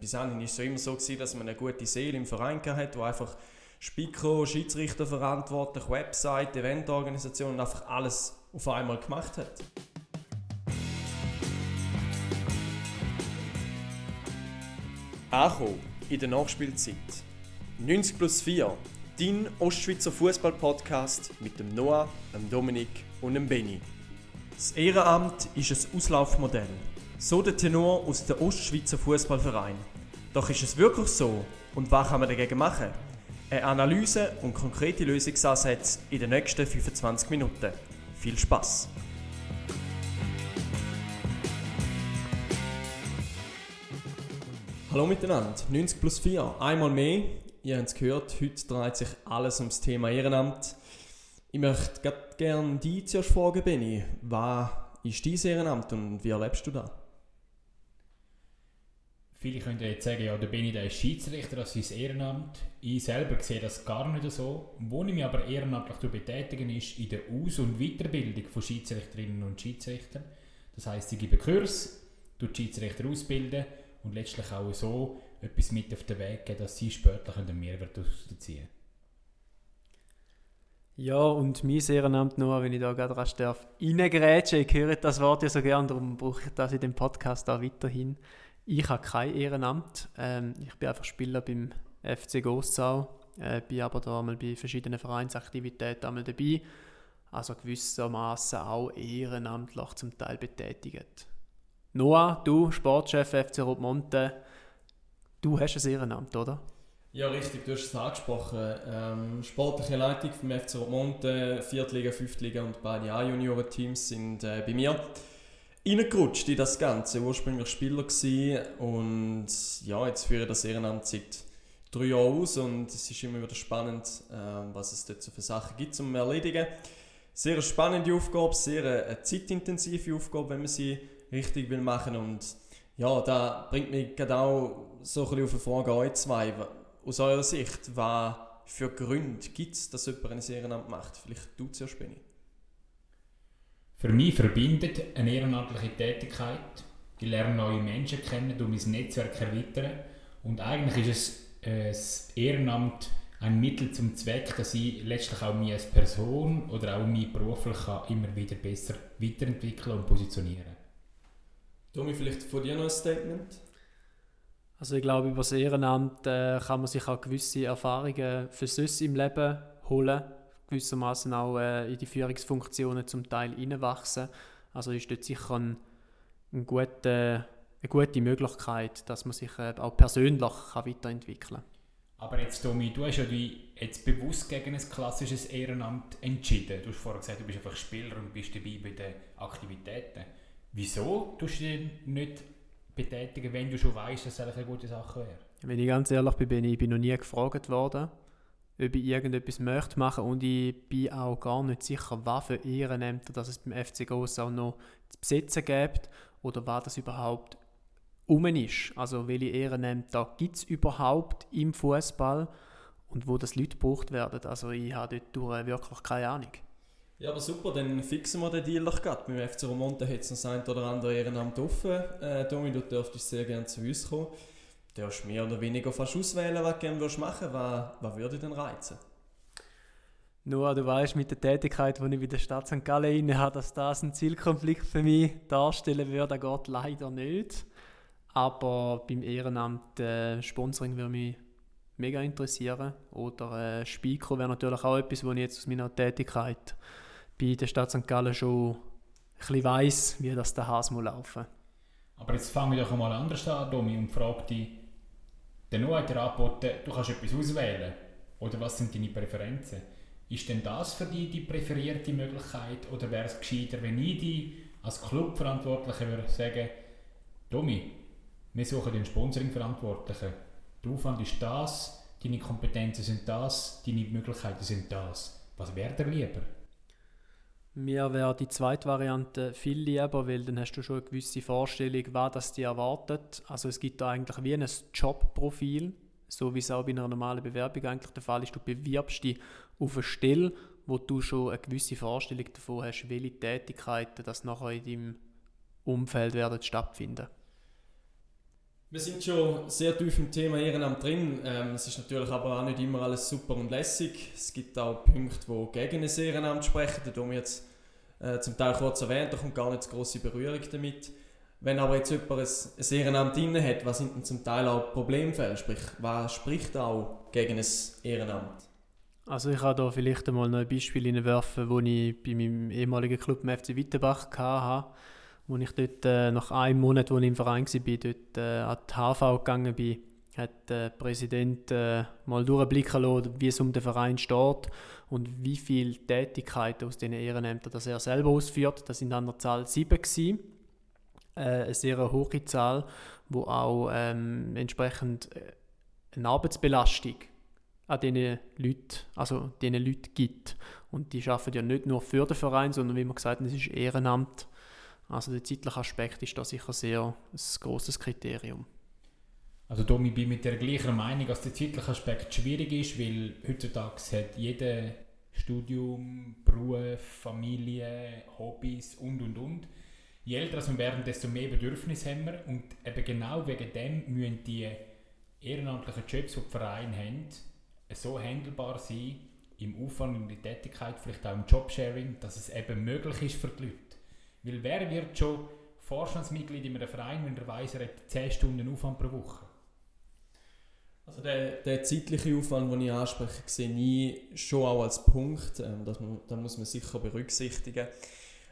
Bis dahin war es immer so, gewesen, dass man eine gute Seele im Verein hatte, die einfach Spiker, Schiedsrichter verantwortlich, Website, Eventorganisation und einfach alles auf einmal gemacht hat. Acho in der Nachspielzeit. 90 plus 4, dein Ostschweizer Fußball-Podcast mit dem Noah, dem Dominik und dem Benny. Das Ehrenamt ist ein Auslaufmodell. So der Tenor aus der Ostschweizer Fußballverein. Doch ist es wirklich so? Und was kann man dagegen machen? Eine Analyse und konkrete Lösungsansätze in den nächsten 25 Minuten. Viel Spaß! Hallo miteinander, 90 plus 4, einmal mehr. Ihr habt es gehört, heute dreht sich alles ums Thema Ehrenamt. Ich möchte gerne dich zuerst fragen, Benni. Was ist dein Ehrenamt und wie erlebst du das? Viele können jetzt sagen, ja, der Benni der ist Schiedsrichter, das ist sein Ehrenamt. Ich selber sehe das gar nicht so. Wo ich mich aber ehrenamtlich betätigen ist in der Aus- und Weiterbildung von Schiedsrichterinnen und Schiedsrichtern. Das heisst, ich gebe Kurs, die Schiedsrichter ausbilden und letztlich auch so etwas mit auf den Weg geben, dass sie später einen Mehrwert ziehen können. Ja, und mein Ehrenamt nur, wenn ich da gerade rasch darf, reingrätschen. Ich höre das Wort ja so gern, darum brauche ich das in dem Podcast auch weiterhin. Ich habe kein Ehrenamt. Ähm, ich bin einfach Spieler beim FC Gossau, äh, bin aber da mal bei verschiedenen Vereinsaktivitäten einmal dabei. Also gewissermaßen auch ehrenamtlich zum Teil betätigt. Noah, du, Sportchef FC Rotmonte, du hast ein Ehrenamt, oder? Ja, richtig, du hast es angesprochen. Ähm, sportliche Leitung vom FC Rotmonte, Viertliga, Fünftliga und beide A-Junioren-Teams sind äh, bei mir reingerutscht in das Ganze. Ursprünglich Spieler gewesen und ja, jetzt führe ich das Ehrenamt seit drei Jahren aus und es ist immer wieder spannend, äh, was es dort so für Sachen gibt zum Erledigen. Sehr spannende Aufgabe, sehr eine zeitintensive Aufgabe, wenn man sie richtig will machen und ja, da bringt mich gerade auch so ein auf eine Frage an euch zwei. Aus eurer Sicht, was für Gründe gibt es, dass jemand ein Ehrenamt macht? Vielleicht du zuerst, Benni. Für mich verbindet eine ehrenamtliche Tätigkeit. Ich lerne neue Menschen kennen, um mein Netzwerk erweitern. Und eigentlich ist es äh, das Ehrenamt ein Mittel zum Zweck, dass ich letztlich auch mich als Person oder auch mich beruflich immer wieder besser weiterentwickeln und positionieren. Tommy, vielleicht von dir noch ein Statement? Also ich glaube, über das Ehrenamt äh, kann man sich auch gewisse Erfahrungen für sonst im Leben holen gewissermaßen auch äh, in die Führungsfunktionen zum Teil hineinwachsen. Also ist dort sicher ein, ein gute, eine gute Möglichkeit, dass man sich äh, auch persönlich kann weiterentwickeln kann. Aber jetzt, Tommy, du hast ja dich jetzt bewusst gegen ein klassisches Ehrenamt entschieden. Du hast vorher gesagt, du bist einfach Spieler und bist dabei bei den Aktivitäten. Wieso tust du dich nicht betätigen, wenn du schon weißt, dass es eine gute Sache wäre? Wenn ich ganz ehrlich bin, ich bin noch nie gefragt worden ob ich irgendetwas möchte machen und ich bin auch gar nicht sicher, was für Ehrenämter dass es beim FC Goss auch noch zu besetzen gibt oder was das überhaupt um ist. Also welche Ehrenämter gibt es überhaupt im Fußball und wo das Leute gebraucht werden. Also ich habe dort wirklich keine Ahnung. Ja, aber super, dann fixen wir den Deal doch gerade. Beim FC Romonte hat es noch ein oder andere Ehrenamt offen. Äh, Domi, du dürftest sehr gerne zu uns kommen. Du darfst mehr oder weniger fast auswählen, was du gerne machen würdest. Was, was würde dich denn reizen? Nur, du weißt, mit der Tätigkeit, die ich bei der Stadt St. Gallen inne habe, dass das ein Zielkonflikt für mich darstellen würde, geht leider nicht. Aber beim Ehrenamt äh, Sponsoring würde mich mega interessieren. Oder äh, Speaker wäre natürlich auch etwas, wo ich jetzt aus meiner Tätigkeit bei der Stadt St. Gallen schon ein bisschen weiss, wie das der Hase laufen muss. Aber jetzt fange ich doch mal anders an, Domi, und frage dich, Noah hat dir angeboten, du kannst etwas auswählen. Oder was sind deine Präferenzen? Ist denn das für dich die präferierte Möglichkeit? Oder wäre es gescheiter, wenn ich dich als Clubverantwortlicher würde sagen, Domi, wir suchen den Sponsoring-Verantwortlichen. Aufwand ist das, deine Kompetenzen sind das, deine Möglichkeiten sind das. Was wäre dir lieber? Mir wäre die zweite Variante viel lieber, weil dann hast du schon eine gewisse Vorstellung, was das dir erwartet. Also es gibt da eigentlich wie ein Jobprofil, so wie es auch bei einer normalen Bewerbung eigentlich der Fall ist. Du bewirbst dich auf eine Stelle, wo du schon eine gewisse Vorstellung davon hast, welche Tätigkeiten das nachher in deinem Umfeld werden stattfinden. Wir sind schon sehr tief im Thema Ehrenamt drin. Ähm, es ist natürlich aber auch nicht immer alles super und lässig. Es gibt auch Punkte, die gegen ein Ehrenamt sprechen. Da haben wir jetzt äh, zum Teil kurz erwähnt, da kommt gar nicht so große Berührung damit. Wenn aber jetzt jemand ein, ein Ehrenamt inne hat, was sind denn zum Teil auch Problemfälle? Sprich, was spricht auch gegen ein Ehrenamt? Also ich kann da vielleicht einmal noch ein Beispiel werfen, wo ich bei meinem ehemaligen Club im FC Wittenbach hatte wo ich dort äh, nach einem Monat, wo ich im Verein war, dort äh, an die HV gegangen bin, hat der Präsident äh, mal durchblicken lassen, wie es um den Verein steht und wie viele Tätigkeiten aus diesen Ehrenämtern das er selber ausführt. Das sind an der Zahl sieben. Äh, eine sehr hohe Zahl, wo auch ähm, entsprechend äh, eine Arbeitsbelastung an diesen Leuten, also diesen Leuten gibt. Und die arbeiten ja nicht nur für den Verein, sondern wie man gesagt hat, es ist Ehrenamt also der zeitliche Aspekt ist da sicher sehr ein grosses Kriterium. Also Domi, ich bin mit der gleichen Meinung, dass der zeitliche Aspekt schwierig ist, weil heutzutage hat jeder Studium, Beruf, Familie, Hobbys und und und. Je älter wir werden, desto mehr Bedürfnisse haben wir und eben genau wegen dem müssen die ehrenamtlichen Jobs, die die Vereine haben, so handelbar sein, im Aufwand in der Tätigkeit, vielleicht auch im Jobsharing, dass es eben möglich ist für die Leute. Weil wer wird schon Vorstandsmitglied in einem Verein, wenn er weiss, er hat 10 Stunden Aufwand pro Woche? Also der, der zeitliche Aufwand, den ich anspreche, sehe ich schon auch als Punkt. Ähm, das, das muss man sicher berücksichtigen.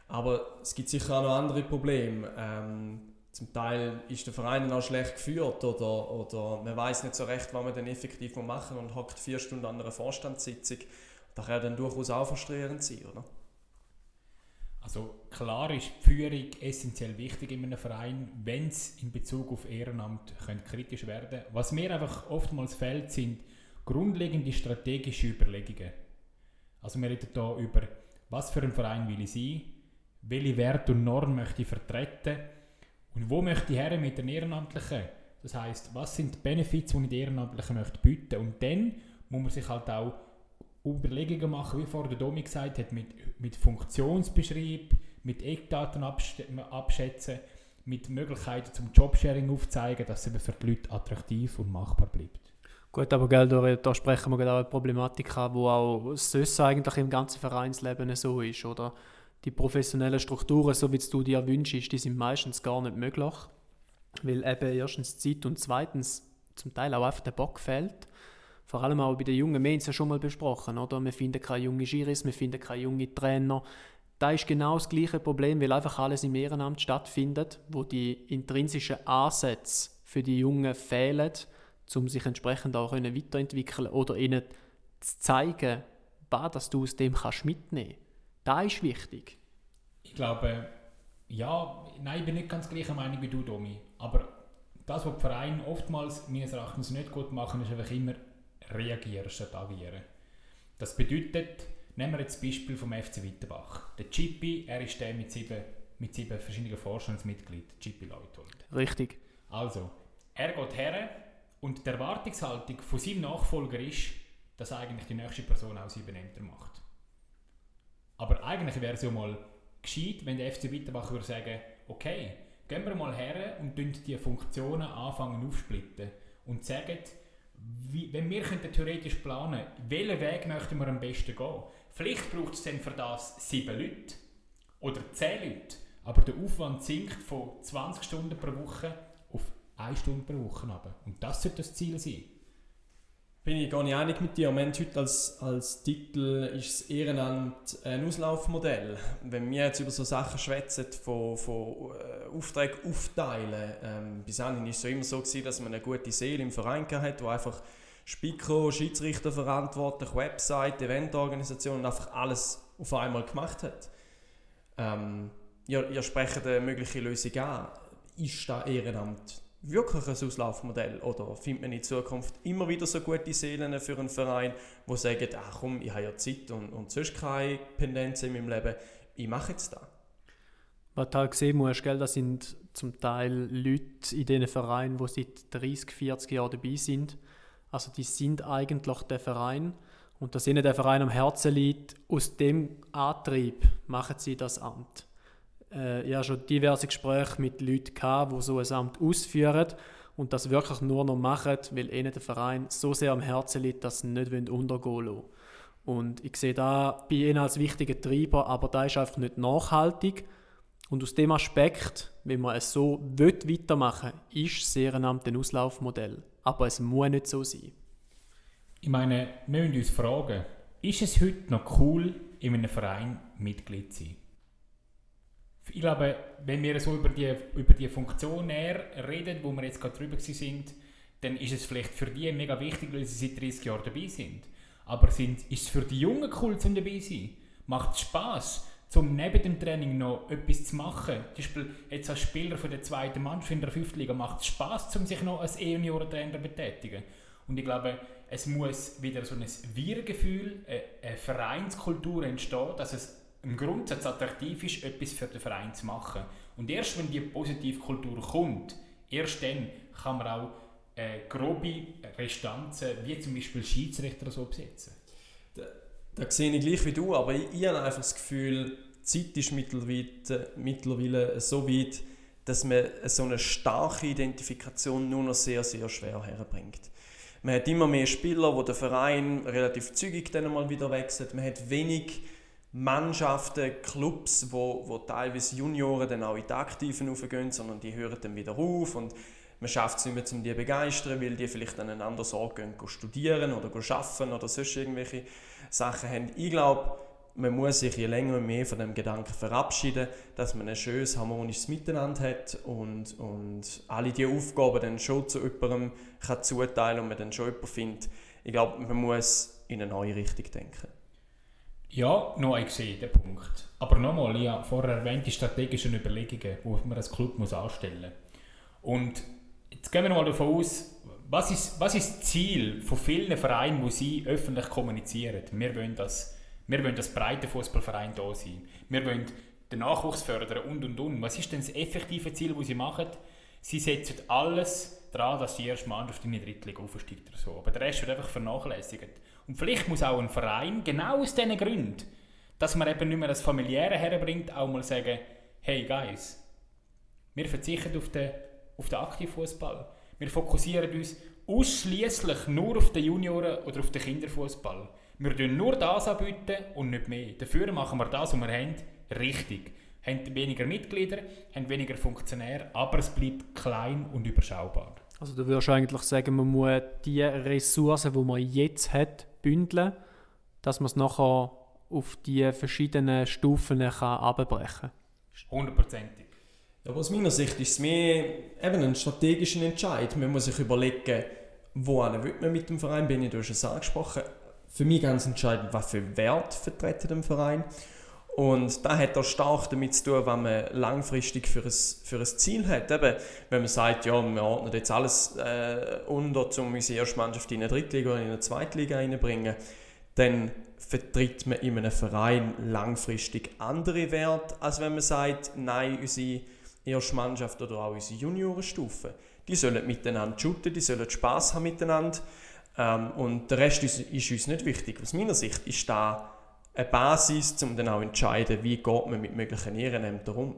Aber es gibt sicher auch noch andere Probleme. Ähm, zum Teil ist der Verein auch schlecht geführt oder, oder man weiß nicht so recht, was man denn effektiv machen und hockt vier Stunden an einer Vorstandssitzung. Das kann dann durchaus auch frustrierend sein, oder? Also klar ist die Führung essentiell wichtig in einem Verein, wenn es in Bezug auf Ehrenamt könnte kritisch werden Was mir einfach oftmals fehlt, sind grundlegende strategische Überlegungen. Also wir reden hier über, was für ein Verein will ich sein, welche Werte und Normen möchte ich vertreten und wo möchte ich her mit den Ehrenamtlichen. Das heißt, was sind die Benefits, die ich den Ehrenamtlichen möchte bieten und dann muss man sich halt auch Überlegungen machen, wie vorher der Domi gesagt hat, mit, mit Funktionsbeschrieb, mit Eckdaten abschätzen, mit Möglichkeiten zum Jobsharing aufzeigen, dass es für die Leute attraktiv und machbar bleibt. Gut, aber gell, da, sprechen wir gerade auch eine Problematik an, wo auch sonst eigentlich im ganzen Vereinsleben so ist, oder? Die professionellen Strukturen, so wie du dir wünschst, die sind meistens gar nicht möglich, weil eben erstens Zeit und zweitens zum Teil auch einfach der Bock fehlt vor allem auch bei den Jungen, wir haben es ja schon mal besprochen, oder? wir finden keine jungen Giris, wir finden keine jungen Trainer. Da ist genau das gleiche Problem, weil einfach alles im Ehrenamt stattfindet, wo die intrinsischen Ansätze für die Jungen fehlen, um sich entsprechend auch weiterentwickeln oder ihnen zu zeigen, was du aus dem kannst mitnehmen kannst. Das ist wichtig. Ich glaube, ja, nein, ich bin nicht ganz gleicher Meinung wie du, Domi. Aber das, was die Vereine oftmals meines Erachtens nicht gut machen, ist einfach immer reagieren statt agieren. Das bedeutet, nehmen wir jetzt das Beispiel vom FC Wittenbach. Der Chippy, er ist der mit sieben, mit sieben verschiedenen Vorstandsmitgliedern, Chippy Leuthold. Richtig. Also, er geht her und die Erwartungshaltung von seinem Nachfolger ist, dass eigentlich die nächste Person auch sieben Ämter macht. Aber eigentlich wäre es ja mal gescheit, wenn der FC Wittenbach würde sagen, okay, gehen wir mal her und die Funktionen anfangen aufsplitten und sagen, wie, wenn wir könnten theoretisch planen welchen Weg möchten wir am besten gehen. Vielleicht braucht es dann für das sieben Leute oder zehn Leute, aber der Aufwand sinkt von 20 Stunden pro Woche auf 1 Stunde pro Woche. Und das sollte das Ziel sein. Bin ich gar nicht einig mit dir. Wir haben heute als, als Titel ist das Ehrenamt ein Auslaufmodell. Wenn wir jetzt über so Sachen schwätzen, von, von äh, Aufträgen aufteilen, ähm, bis dahin war es so immer so, gewesen, dass man eine gute Seele im Verein hatte, wo einfach Spiker, Schiedsrichter verantwortlich, Website, Eventorganisation und einfach alles auf einmal gemacht hat. Ähm, ihr, ihr sprecht eine mögliche Lösung an. Ist das Ehrenamt wirklich ein Auslaufmodell? Oder findet man in Zukunft immer wieder so gute Seelen für einen Verein, die sagen, ach komm, ich habe ja Zeit und, und sonst keine Pendenz in meinem Leben, ich mache jetzt das? Was du halt sehen musst, gell, das sind zum Teil Leute in diesen Vereinen, die seit 30, 40 Jahren dabei sind. Also die sind eigentlich der Verein und dass ihnen der Verein am Herzen liegt, aus dem Antrieb machen sie das Amt äh, habe schon diverse Gespräche mit Leuten gehabt, die so ein Amt ausführen und das wirklich nur noch machen, weil ihnen der Verein so sehr am Herzen liegt, dass sie nicht untergehen lassen Und ich sehe da bei ihnen als wichtigen Treiber, aber da ist einfach nicht nachhaltig. Und aus dem Aspekt, wenn man es so weitermachen will, ist das Ehrenamt ein Auslaufmodell. Aber es muss nicht so sein. Ich meine, wir müssen uns fragen, ist es heute noch cool, in einem Verein Mitglied zu sein? Ich glaube, wenn wir so über die, über die Funktionär reden, wo wir jetzt gerade drüber sind, dann ist es vielleicht für die mega wichtig, weil sie seit 30 Jahren dabei sind. Aber sind, ist es für die Jungen cool, zum dabei zu sein? Macht es Spass, um neben dem Training noch etwas zu machen? Zum Beispiel jetzt als Spieler von der zweiten Mannschaft in der fünften Liga macht es Spass, um sich noch als E-Junioren-Trainer zu betätigen. Und ich glaube, es muss wieder so ein Wir-Gefühl, eine Vereinskultur entstehen, dass es im Grundsatz attraktiv ist, etwas für den Verein zu machen. Und erst wenn die Positivkultur kommt, erst dann kann man auch äh, grobe Restanzen, wie zum Beispiel Schiedsrichter, so besetzen. Da, da sehe ich gleich wie du, aber ich, ich habe einfach das Gefühl, die Zeit ist mittlerweile, mittlerweile so weit, dass man so eine starke Identifikation nur noch sehr, sehr schwer herbringt. Man hat immer mehr Spieler, wo der Verein relativ zügig dann mal wieder wechselt. Man hat wenig Mannschaften, Clubs, wo, wo teilweise Junioren dann auch in die Aktiven aufgehen, sondern die hören dann wieder auf und man schafft es nicht mehr, um die zu begeistern, weil die vielleicht an einen anderen Ort gehen, gehen studieren oder arbeiten oder sonst irgendwelche Sachen haben. Ich glaube, man muss sich je länger und mehr von dem Gedanken verabschieden, dass man ein schönes, harmonisches Miteinander hat und, und alle diese Aufgaben dann schon zu jemandem kann zuteilen und man dann schon jemanden findet. Ich glaube, man muss in eine neue Richtung denken. Ja, noch ein gesehen, der Punkt. Aber nochmal, ich habe vorher erwähnt, die strategischen Überlegungen, die man als Club muss anstellen muss. Und jetzt gehen wir mal davon aus, was ist, was ist das Ziel von vielen Vereinen, die sie öffentlich kommunizieren? Wir wollen das, wir wollen das breite Fußballverein da sein. Wir wollen den Nachwuchs fördern und und und. Was ist denn das effektive Ziel, das sie machen? Sie setzen alles daran, dass die erste Mannschaft in die dritte Liga aufsteigt oder so. Aber der Rest wird einfach vernachlässigt. Und vielleicht muss auch ein Verein, genau aus diesen Gründen, dass man eben nicht mehr das Familiäre herbringt, auch mal sagen, hey Guys, wir verzichten auf den, auf den Aktivfußball. Wir fokussieren uns ausschließlich nur auf den Junioren oder auf den Kinderfußball. Wir bieten nur das anbieten und nicht mehr. Dafür machen wir das, was wir haben, richtig. Wir haben weniger Mitglieder, haben weniger Funktionäre, aber es bleibt klein und überschaubar. Also du würdest eigentlich sagen, man muss die Ressourcen, die man jetzt hat, bündeln, dass man es nachher auf die verschiedenen Stufen kann abbrechen kann. Hundertprozentig. Ja, aus meiner Sicht ist es mehr eben ein strategischer Entscheid. Man muss sich überlegen, wo will man mit dem Verein, bin ich, du hast es angesprochen. Für mich ganz entscheidend, was für Wert vertreten der Verein. Und da hat auch stark damit zu tun, was man langfristig für ein, für ein Ziel hat. Eben, wenn man sagt, ja, wir ordnen jetzt alles äh, unter, um unsere erste Mannschaft in eine Drittliga oder in eine Zweitliga reinzubringen, dann vertritt man in einem Verein langfristig andere Werte, als wenn man sagt, nein, unsere erste Mannschaft oder auch unsere Juniorenstufe, die sollen miteinander shooten, die sollen Spass haben miteinander. Ähm, und der Rest ist, ist uns nicht wichtig. Aus meiner Sicht ist da eine Basis, um dann auch zu entscheiden, wie geht man mit möglichen Ehrenämtern um.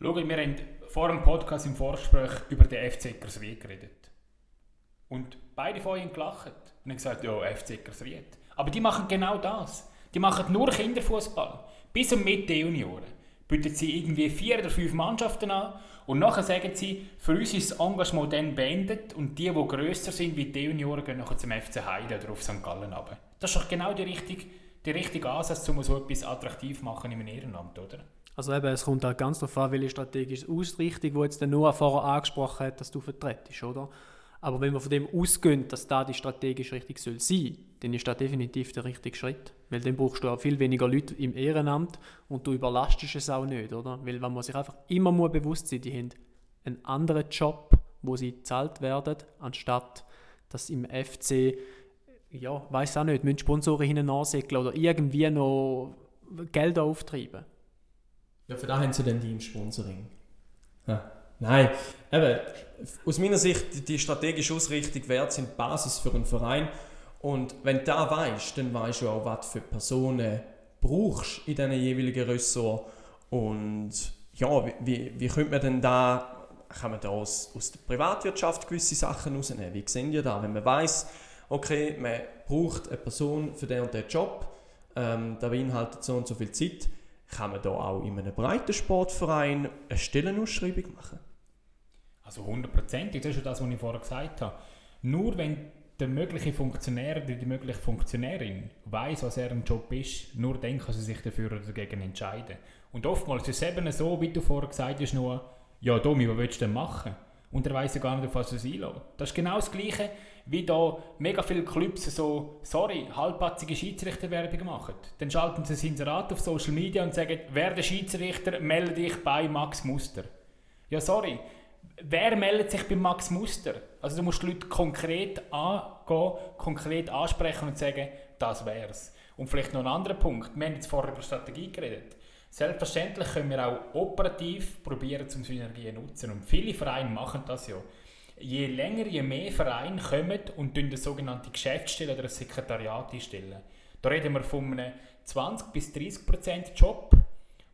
Schau, wir haben vor dem Podcast im Vorgespräch über den FC Eckersried geredet. Und beide von ihnen gelacht und haben gesagt, ja, FC Eckersried. Aber die machen genau das. Die machen nur Kinderfußball. Bis und mit den Junioren. Bieten sie irgendwie vier oder fünf Mannschaften an und nachher sagen sie, für uns ist das Engagement dann beendet und die, die grösser sind wie die Junioren, gehen nachher zum FC Heide oder auf St. Gallen runter. Das ist doch genau die richtige der richtige Ansatz, um so etwas attraktiv zu machen im Ehrenamt, oder? Also eben, es kommt halt ganz darauf an, welche strategische Ausrichtung, die jetzt der Noah vorher angesprochen hat, dass du vertrittst, oder? Aber wenn wir von dem ausgehen, dass da die strategische Richtung soll dann ist das definitiv der richtige Schritt. Weil dann brauchst du auch viel weniger Leute im Ehrenamt und du überlastest es auch nicht, oder? Weil man muss sich einfach immer muss bewusst sein, die haben einen anderen Job, wo sie bezahlt werden, anstatt dass im FC ja, weiß auch nicht, müssen Sponsoren hinten ansegeln oder irgendwie noch Geld auftreiben. Ja, für da haben sie dann die im Sponsoring. Ja. Nein, eben, aus meiner Sicht, die strategische Ausrichtung Wert sind die Basis für einen Verein. Und wenn du da weißt, dann weißt du auch, was für Personen brauchst in diesen jeweiligen Ressort. Und ja, wie, wie, wie könnte man denn da kann man da aus, aus der Privatwirtschaft gewisse Sachen rausnehmen? Wie sehen ihr da? Wenn man weiß, okay, man braucht eine Person für den und den Job, ähm, da beinhaltet so und so viel Zeit, kann man da auch in einem breiten Sportverein eine Stellenausschreibung machen? Also hundertprozentig, das ist ja das, was ich vorher gesagt habe. Nur wenn der mögliche Funktionär oder die mögliche Funktionärin weiß, was er im Job ist, nur dann kann sie sich dafür oder dagegen entscheiden. Und oftmals ist es eben so, wie du vorher gesagt hast, nur, ja Domi, was willst du denn machen? Und er weiß ja gar nicht, auf was er sich einlässt. Das ist genau das Gleiche, wie da mega viele Clubs so, sorry, halbpatzige Schiedsrichterwerbung machen. Dann schalten sie das Inserat auf Social Media und sagen, wer der Schiedsrichter, melde dich bei Max Muster. Ja, sorry, wer meldet sich bei Max Muster? Also du musst die Leute konkret angehen, konkret ansprechen und sagen, das wär's. Und vielleicht noch ein anderer Punkt. Wir haben jetzt vorher über Strategie geredet. Selbstverständlich können wir auch operativ probieren, zum Synergien zu nutzen. Und viele Vereine machen das ja. Je länger, je mehr Vereine kommen und eine sogenannte Geschäftsstelle oder ein Sekretariat einstellen. Da reden wir von einem 20 bis 30 Prozent Job,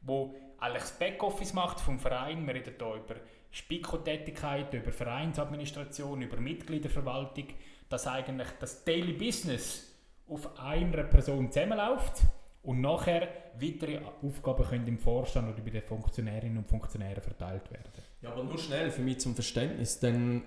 wo eigentlich das Backoffice macht vom Verein. Wir reden hier über Spikotätigkeit, über Vereinsadministration, über Mitgliederverwaltung, dass eigentlich das Daily Business auf einer Person zusammenläuft und nachher weitere Aufgaben können im Vorstand oder bei den Funktionärinnen und Funktionären verteilt werden. Ja, aber nur schnell für mich zum Verständnis, denn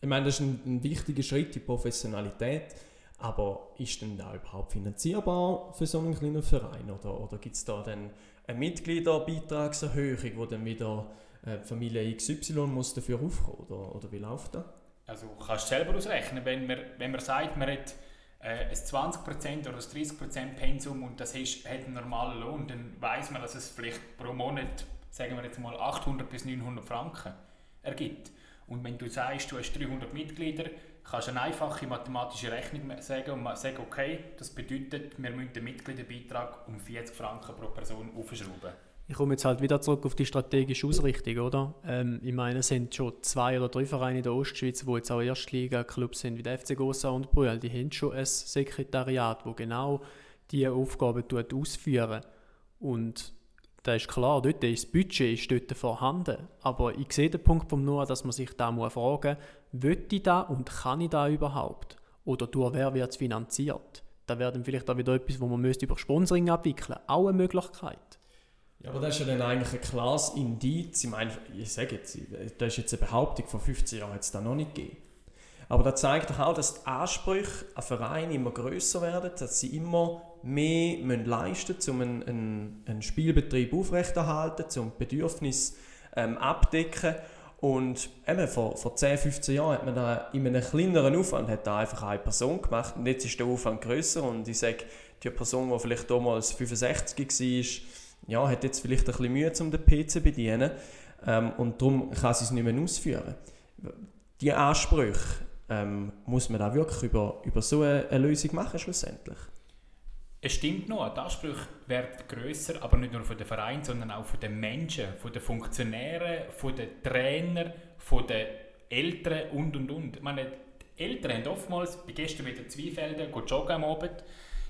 ich meine, das ist ein, ein wichtiger Schritt in Professionalität, aber ist denn da überhaupt finanzierbar für so einen kleinen Verein oder, oder gibt es da dann eine Mitgliederbeitragserhöhung, wo dann wieder äh, Familie XY muss dafür aufkommen oder, oder wie läuft das? Also kannst du selber ausrechnen, wenn man, wenn man sagt, man hat äh, ein 20% oder ein 30% Pensum und das ist, hat einen normalen Lohn, dann weiß man, dass es vielleicht pro Monat, sagen wir jetzt mal 800 bis 900 Franken ergibt. Und wenn du sagst, du hast 300 Mitglieder, kannst du eine einfache mathematische Rechnung sagen und sagen, okay, das bedeutet, wir müssen den Mitgliederbeitrag um 40 Franken pro Person aufschrauben. Ich komme jetzt halt wieder zurück auf die strategische Ausrichtung, oder? Ähm, ich meine, es sind schon zwei oder drei Vereine in der Ostschweiz, die jetzt auch Erstliga-Clubs sind, wie der FC Gossa und Brühl. Die haben schon ein Sekretariat, das genau diese Aufgaben ausführen Und da ist klar, dort ist das Budget ist dort vorhanden. Aber ich sehe den Punkt vom Noah, dass man sich da muss fragen muss, will ich da und kann ich da überhaupt? Oder durch wer wird es finanziert? Da wäre dann vielleicht auch wieder etwas, wo man müsste über Sponsoring abwickeln müsste. Auch eine Möglichkeit. Ja, aber das ist ja dann eigentlich ein klares Indiz. Ich meine, ich sage jetzt, das ist jetzt eine Behauptung, vor 15 Jahren hat es da noch nicht gegeben. Aber das zeigt auch, dass die Ansprüche an Vereine immer größer werden, dass sie immer mehr leisten müssen, um einen, einen, einen Spielbetrieb aufrechterhalten, um Bedürfnisse ähm, abdecken. Und eben vor, vor 10, 15 Jahren hat man da in einem kleineren Aufwand hat da einfach eine Person gemacht und jetzt ist der Aufwand größer und ich sage, die Person, die vielleicht damals 65 war, ja, hat jetzt vielleicht ein bisschen Mühe, um den PC zu bedienen ähm, und darum kann sie es nicht mehr ausführen. Die Ansprüche ähm, muss man da wirklich über, über so eine, eine Lösung machen schlussendlich. Es stimmt noch, die Ansprüche werden grösser, aber nicht nur von den Vereinen, sondern auch von den Menschen, von den Funktionären, von den Trainern, von den Eltern und und und. Ich meine, die Eltern haben oftmals, bei gestern wieder Zweifelder, joggen am Abend,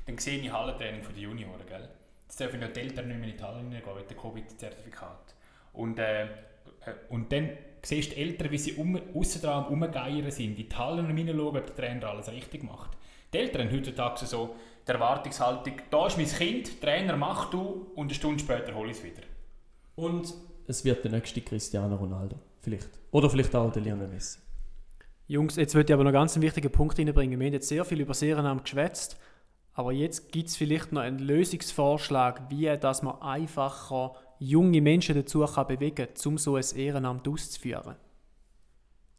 dann sehe ich Hallentraining den Junioren, gell? Jetzt dürfen die Eltern nicht mehr in die Halle reingehen mit dem Covid-Zertifikat. Und, äh, äh, und dann siehst die Eltern, wie sie um, aussen dran umgeiern sind, in die Hallen hineinschauen, ob der Trainer alles richtig macht. Die Eltern haben heutzutage so die Erwartungshaltung, da ist mein Kind, Trainer mach du und eine Stunde später hole ich es wieder. Und es wird der nächste Cristiano Ronaldo, vielleicht. Oder vielleicht auch der Lionel Messi. Jungs, jetzt würde ich aber noch ganz einen wichtigen Punkt reinbringen. Wir haben jetzt sehr viel über Serenam geschwätzt. Aber jetzt gibt es vielleicht noch einen Lösungsvorschlag, wie dass man einfacher junge Menschen dazu kann bewegen kann, um so ein Ehrenamt auszuführen.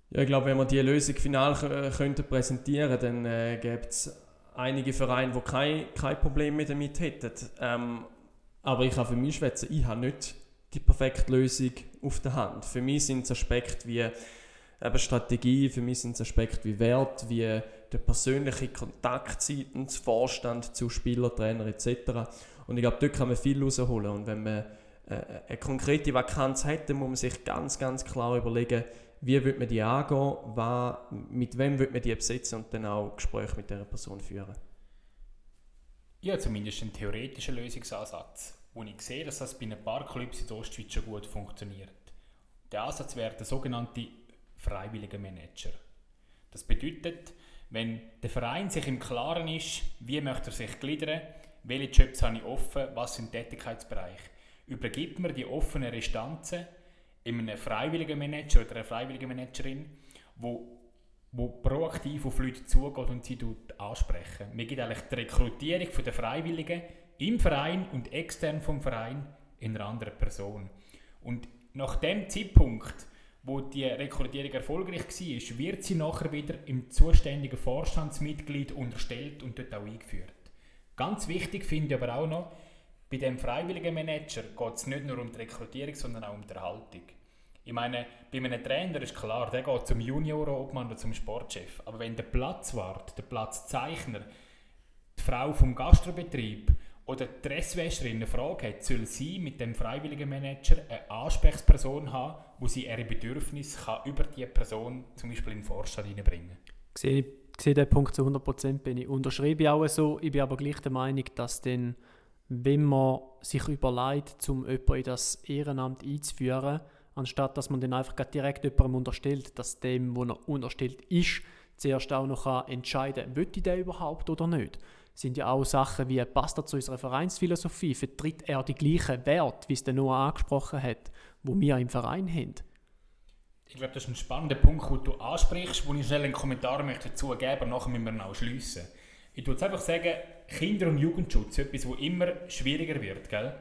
Ja, ich glaube, wenn wir diese Lösung final äh, könnten präsentieren dann äh, gäbe es einige Vereine, die kein, kein Problem damit hätten. Ähm, aber ich kann für mich schwätzen, ich habe nicht die perfekte Lösung auf der Hand. Für mich sind es Aspekte wie eben Strategie, für mich sind es Aspekte wie Wert, wie der persönliche Kontakt seitens Vorstand zu Spieler, Trainer etc. Und ich glaube, dort kann man viel rausholen. Und wenn man eine konkrete Vakanz hat, dann muss man sich ganz, ganz klar überlegen, wie wird man die angehen, was, mit wem wird man die besetzen und dann auch Gespräche mit dieser Person führen. Ja, zumindest einen theoretischen Lösungsansatz, wo ich sehe, dass das bei ein paar Clubs in Ostschweiz schon gut funktioniert. Der Ansatz wäre der sogenannte freiwillige Manager. Das bedeutet, wenn der Verein sich im Klaren ist, wie möchte er sich gliedern, welche Jobs habe ich offen, was sind Tätigkeitsbereiche, übergibt man die offenen Restanzen einem freiwilligen Manager oder einer freiwilligen Managerin, wo wo proaktiv auf Leute zugeht und sie ansprechen. Wir gibt eigentlich die Rekrutierung der Freiwilligen im Verein und extern vom Verein in einer anderen Person. Und nach dem Zeitpunkt, wo die Rekrutierung erfolgreich war, wird sie nachher wieder im zuständigen Vorstandsmitglied unterstellt und dort auch eingeführt. Ganz wichtig finde ich aber auch noch, bei dem freiwilligen Manager geht es nicht nur um die Rekrutierung, sondern auch um die Erhaltung. Ich meine, bei einem Trainer ist klar, der geht zum Juniorenobmann oder zum Sportchef. Aber wenn der Platzwart, der Platzzeichner, die Frau vom Gastrobetrieb oder die Dresswäscherin eine Frage hat, soll sie mit dem freiwilligen Manager eine Ansprechperson haben, wo sie ihre Bedürfnisse kann über diese Person zum Beispiel in den Vorstand hineinbringen kann. Ich sehe den Punkt zu 100% bin ich unterschreibe auch so. Ich bin aber gleich der Meinung, dass dann, wenn man sich überlegt, um jemanden in das Ehrenamt einzuführen, anstatt dass man dann einfach direkt jemandem unterstellt, dass dem, wo er unterstellt ist, zuerst auch noch entscheiden kann, ich den überhaupt oder nicht. Das sind ja auch Sachen wie, passt er zu unserer Vereinsphilosophie, vertritt er die gleichen Werte, wie es der Noah angesprochen hat, wo wir im Verein haben. Ich glaube, das ist ein spannender Punkt, den du ansprichst, wo ich schnell einen Kommentar möchte dazu geben, nachher müssen wir auch schliessen. Ich würde einfach sagen, Kinder- und Jugendschutz, etwas, das immer schwieriger wird. Gell?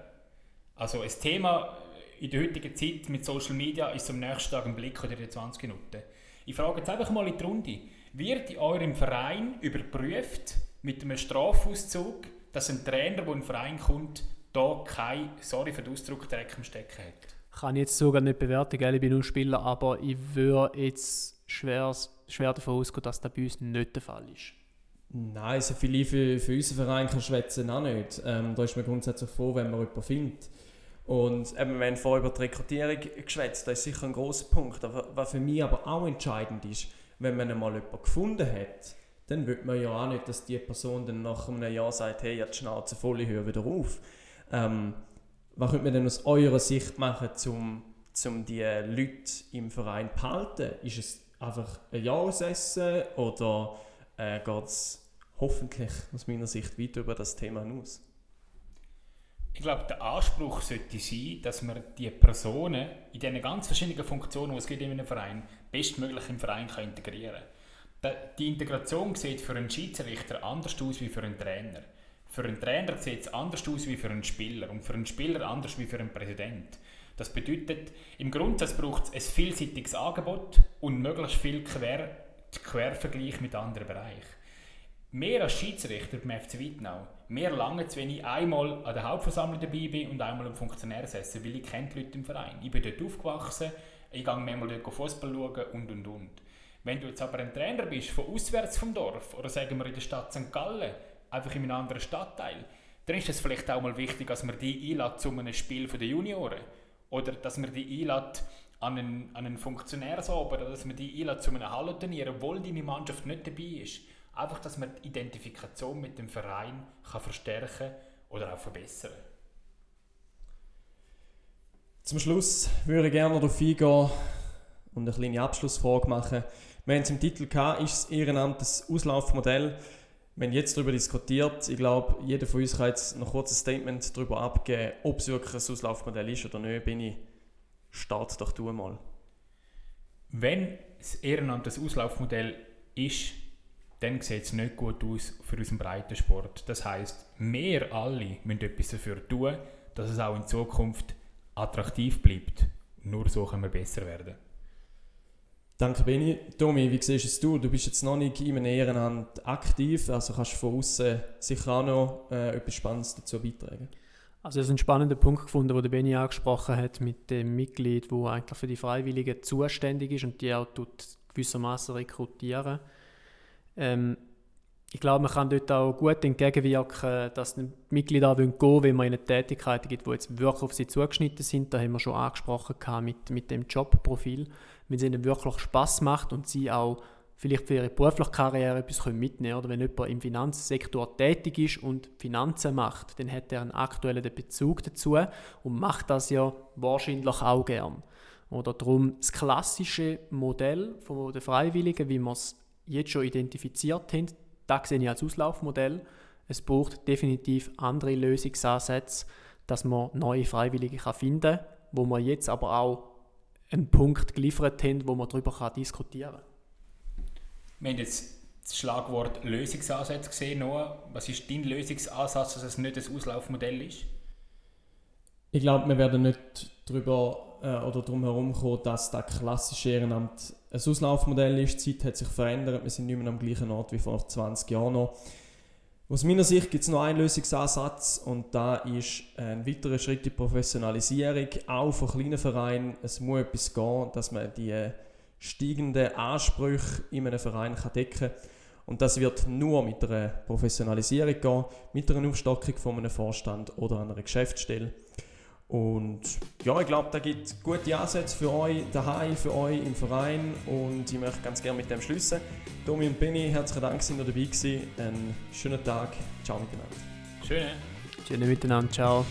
Also ein Thema, in der heutigen Zeit mit Social Media ist am nächsten Tag ein Blick oder in 20 Minuten. Ich frage jetzt einfach mal in die Runde. Wird in eurem Verein überprüft mit einem Strafauszug, dass ein Trainer, der in den Verein kommt, da kein, sorry für den Ausdruck, Dreck im Stecken hat? Kann ich jetzt sogar nicht bewerten, gell? ich bin nur Spieler, aber ich würde jetzt schwer, schwer davon ausgehen, dass das bei uns nicht der Fall ist. Nein, so viel für, für unseren Verein kann schwätzen auch nicht. Ähm, da ist man grundsätzlich froh, wenn man jemanden findet. Und eben, wir haben vorher über die Rekrutierung geschwätzt, das ist sicher ein großer Punkt. Aber was für mich aber auch entscheidend ist, wenn man einmal jemanden gefunden hat, dann will man ja auch nicht, dass die Person dann nach einem Jahr sagt, hey, jetzt Schnauze voll, ich höre wieder auf. Ähm, was könnte man denn aus eurer Sicht machen, um, um die Leute im Verein zu behalten? Ist es einfach ein Jahresessen oder äh, geht es hoffentlich aus meiner Sicht weit über das Thema hinaus? Ich glaube, der Anspruch sollte sein, dass man die Personen in diesen ganz verschiedenen Funktionen, die es gibt in einem Verein, bestmöglich im Verein kann integrieren kann. Die Integration sieht für einen Schiedsrichter anders aus wie für einen Trainer. Für einen Trainer sieht es anders aus wie für einen Spieler und für einen Spieler anders wie für einen Präsident. Das bedeutet, im Grundsatz braucht es ein vielseitiges Angebot und möglichst viel Quer Quervergleich mit anderen Bereichen. Mehr als Schiedsrichter beim FC Wittnau mir lange zu wenig einmal an der Hauptversammlung dabei bin und einmal am Funktionärsessen, weil ich kenne die Leute im Verein. Ich bin dort aufgewachsen, ich gehe manchmal dort Fußball schauen und und und. Wenn du jetzt aber ein Trainer bist, von auswärts vom Dorf oder sagen wir in der Stadt St. Gallen, einfach in einem anderen Stadtteil, dann ist es vielleicht auch mal wichtig, dass man die einlädt zu einem Spiel der Junioren. Oder dass man die einlädt an einen, an einen Funktionärsabend oder dass man die einlädt zu einem Hallenturnier, obwohl deine Mannschaft nicht dabei ist. Einfach, dass man die Identifikation mit dem Verein kann verstärken oder auch verbessern Zum Schluss würde ich gerne darauf eingehen und eine kleine Abschlussfrage machen. Wir haben es im Titel gehabt, ist das Ehrenamt das Auslaufmodell? Wir haben jetzt darüber diskutiert. Ich glaube, jeder von uns kann jetzt noch kurz ein Statement darüber abgeben, ob es wirklich ein Auslaufmodell ist oder nicht. Bin ich, start doch du mal. Wenn das Ehrenamt das Auslaufmodell ist, dann sieht es nicht gut aus für unseren Breitensport. Das heißt, wir alle müssen etwas dafür tun, dass es auch in Zukunft attraktiv bleibt. Nur so können wir besser werden. Danke, Beni. Tomi, wie siehst es du? Du bist jetzt noch nicht in einem Ehrenamt aktiv, also kannst du von außen sicher auch noch äh, etwas Spannendes dazu beitragen. Also, es ist ein spannender Punkt gefunden, den Beni angesprochen hat mit dem Mitglied, wo eigentlich für die Freiwilligen zuständig ist und die auch gewissermaßen rekrutieren. Ähm, ich glaube, man kann dort auch gut entgegenwirken, dass die Mitglieder auch gehen wollen, wenn man ihnen Tätigkeiten gibt, die jetzt wirklich auf sie zugeschnitten sind. Da haben wir schon angesprochen mit, mit dem Jobprofil. Wenn es ihnen wirklich Spaß macht und sie auch vielleicht für ihre berufliche Karriere etwas mitnehmen können. Oder wenn jemand im Finanzsektor tätig ist und Finanzen macht, dann hat er einen aktuellen Bezug dazu und macht das ja wahrscheinlich auch gern. Oder darum das klassische Modell der Freiwilligen, wie wir es jetzt schon identifiziert haben, das sehe ich als Auslaufmodell. Es braucht definitiv andere Lösungsansätze, dass man neue Freiwillige finden kann, wo wir jetzt aber auch einen Punkt geliefert haben, wo man darüber diskutieren kann. Wir haben jetzt das Schlagwort Lösungsansatz gesehen. Noah, was ist dein Lösungsansatz, dass es nicht ein Auslaufmodell ist? Ich glaube, wir werden nicht darüber äh, oder darum herum kommen, dass das klassische Ehrenamt ein Auslaufmodell ist. Die Zeit hat sich verändert, wir sind nicht mehr am gleichen Ort wie vor 20 Jahren noch. Aus meiner Sicht gibt es noch einen Lösungsansatz und da ist ein weiterer Schritt die Professionalisierung, auch von kleinen Vereinen. Es muss etwas gehen, dass man die steigenden Ansprüche in einem Verein kann decken kann. Und das wird nur mit einer Professionalisierung gehen, mit einer Aufstockung von einem Vorstand oder einer Geschäftsstelle. Und ja, ich glaube, da gibt gute Ansätze für euch daheim, für euch im Verein und ich möchte ganz gerne mit dem schließen. Domi und Benny, herzlichen Dank, dass ihr dabei gewesen. Einen schönen Tag. Ciao miteinander. Schöne. Schöne miteinander. Ciao.